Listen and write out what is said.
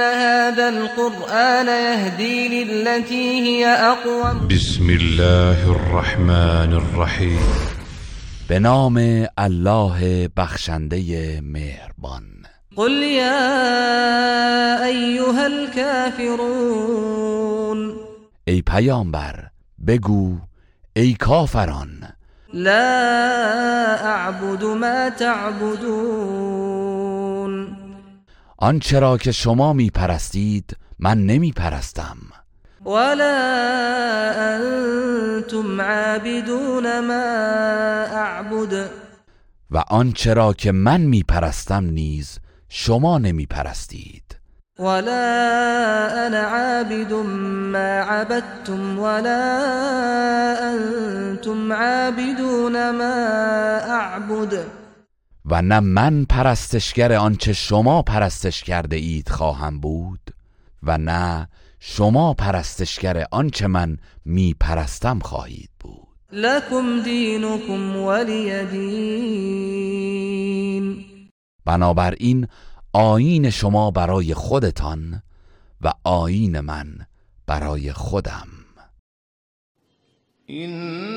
هذا القرآن يهدي للتي هي أقوم. بسم الله الرحمن الرحیم به نام الله بخشنده مهربان. قل يا أيها الكافرون. ای پیامبر بگو ای کافران. لا أعبد ما تعبدون. آنچه را که شما می پرستید من نمی پرستم ولا أنتم عابدون ما أعبد. و آنچه را که من می پرستم نیز شما نمی پرستید ولا أنا عابد ما عبدتم ولا أنتم عابدون ما أعبد. و نه من پرستشگر آنچه شما پرستش کرده اید خواهم بود و نه شما پرستشگر آنچه من می پرستم خواهید بود. لكم دينكم ولي دين بنابراین آیین شما برای خودتان و آیین من برای خودم. هذا